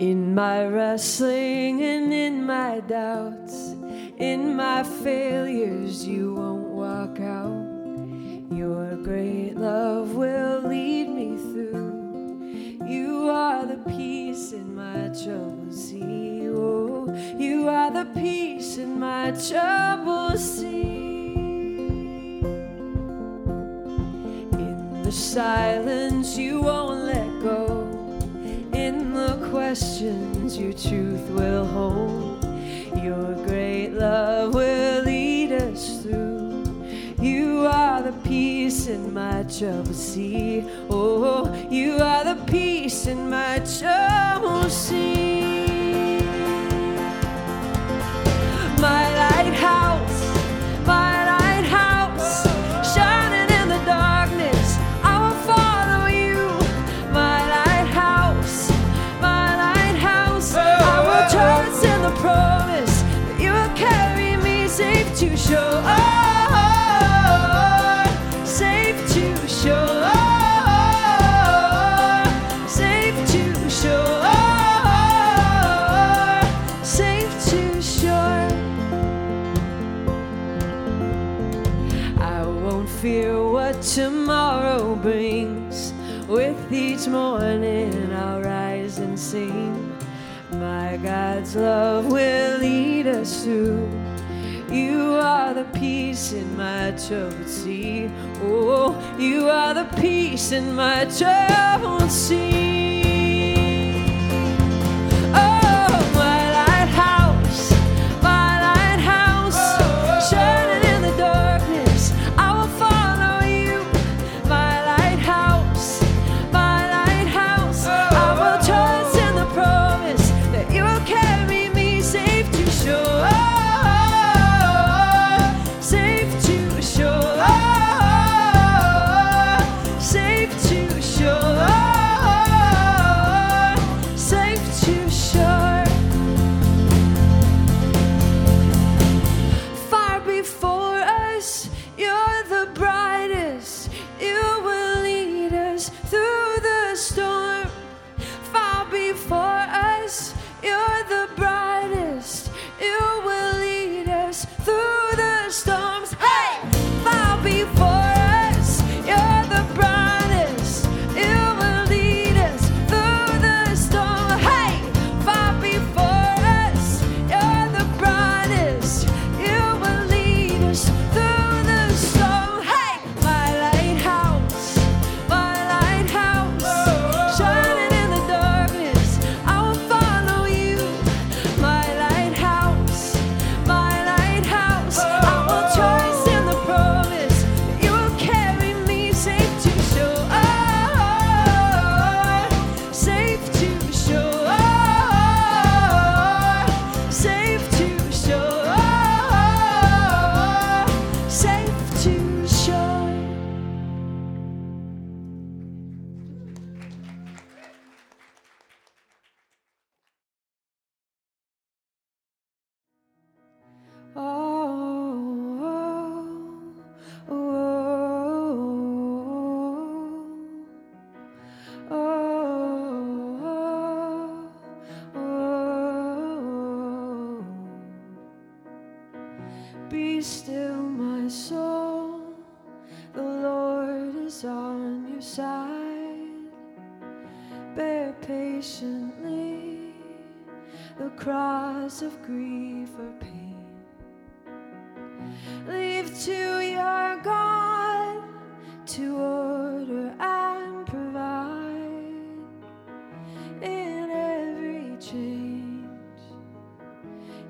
In my wrestling and in my doubts, in my failures, you won't walk out. Your great love will lead me through. You are the peace in my troubled sea. Oh, you are the peace in my troubled sea. In the silence, you won't let questions, your truth will hold. Your great love will lead us through. You are the peace in my troubled sea. Oh, you are the peace in my troubled sea. Safe to shore. Safe to shore. Safe to shore. I won't fear what tomorrow brings. With each morning, I'll rise and sing. My God's love will lead us through. You are the peace in my troubled sea. Oh, you are the peace in my troubled sea.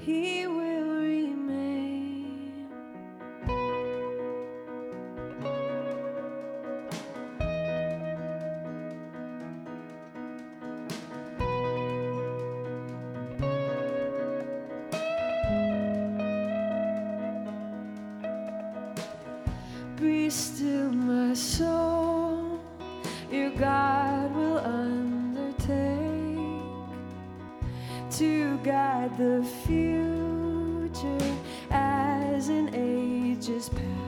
He will remain. Be still, my soul. Your God will undertake to guide the future ages past.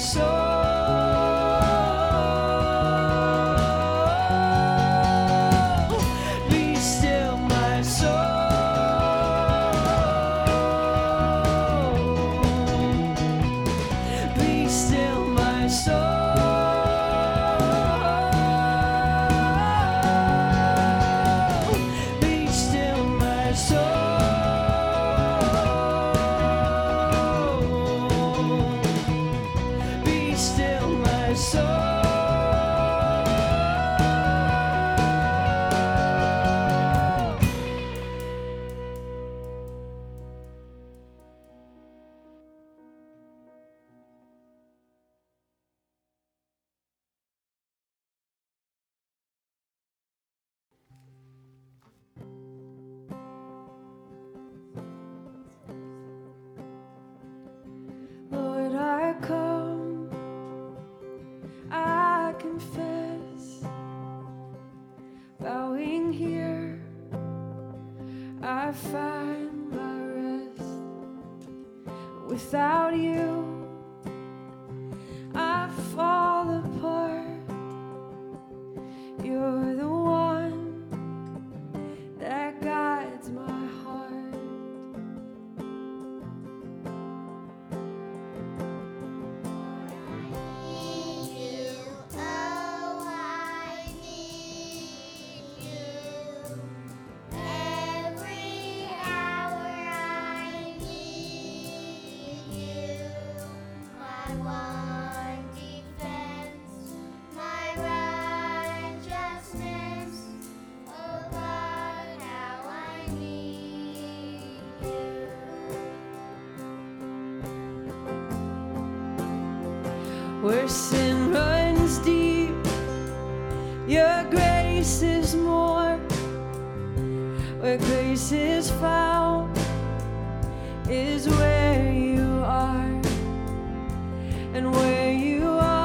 soul. find my rest without you. sin runs deep. Your grace is more. Where grace is found is where you are. And where you are.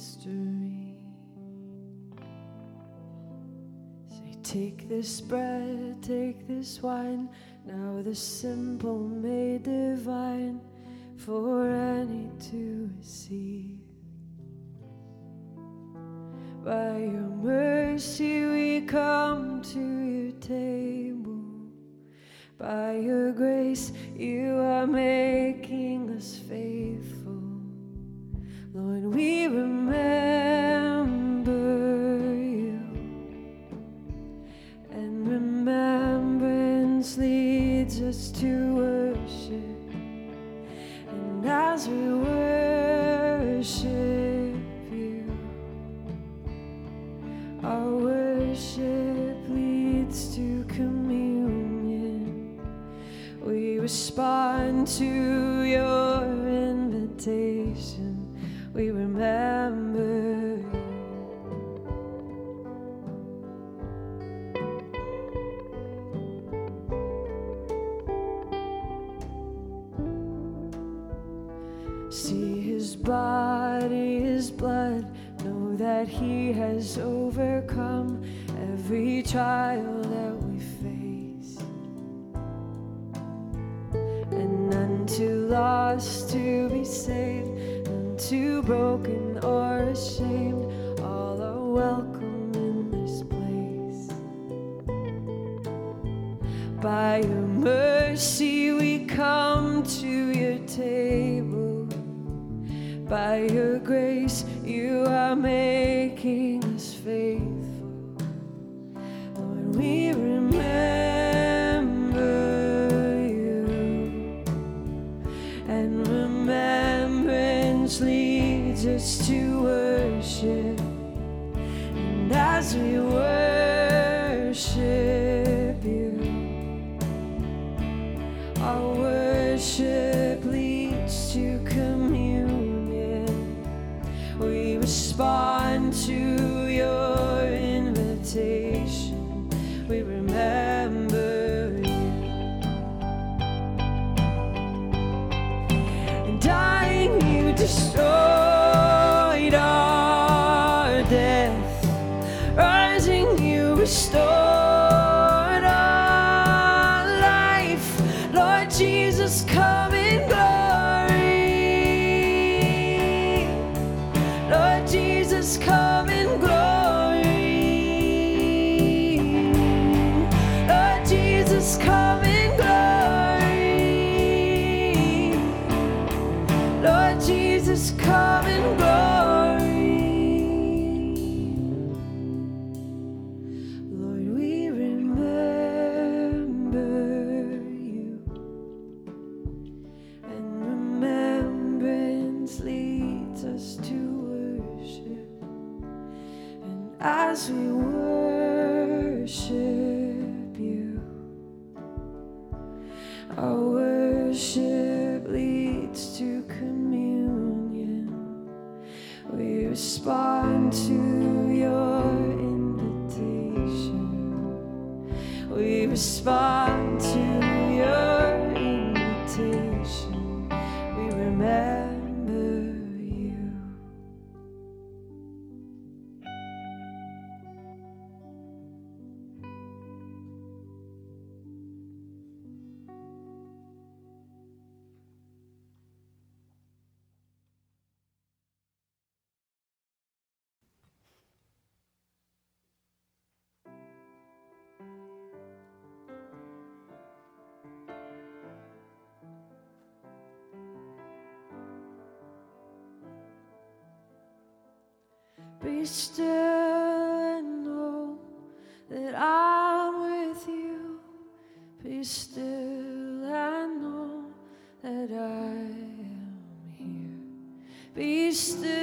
Mystery. Say, take this bread, take this wine, now the simple made divine for any to receive. By your mercy we come to your table. By your grace you are making us faithful. Lord, we remember you. And remembrance leads us to worship. And as we worship you, our worship leads to communion. We respond to your invitation. We remember. See his body, his blood. Know that he has overcome every trial that we face. And none too lost to too broken or ashamed. All are welcome in this place. By your mercy we come to your table. By your grace you are making us faithful. Respond We respond to Be still and know that I am here. Be still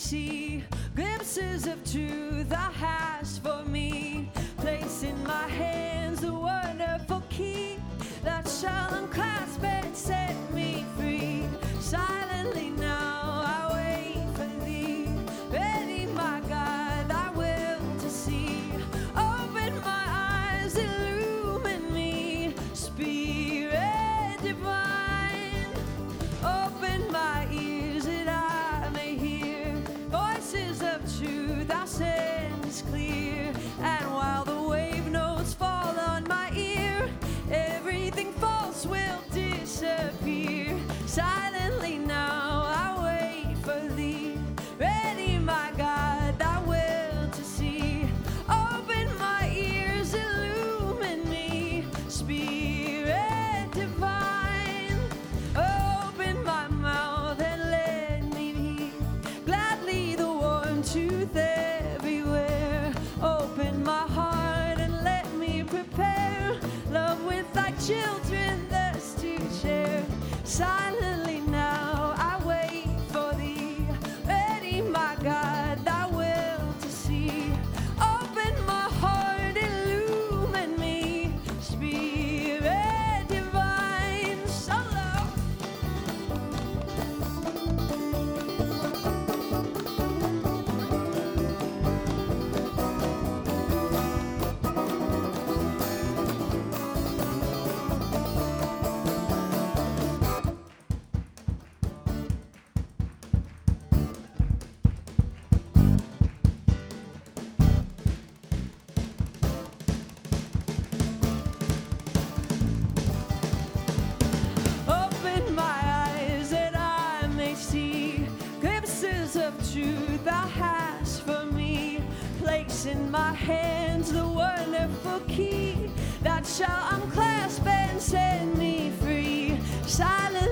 see glimpses of truth I has for me. Place in my hands the. side. place in my hands the wonderful key that shall unclasp and set me free. Silence.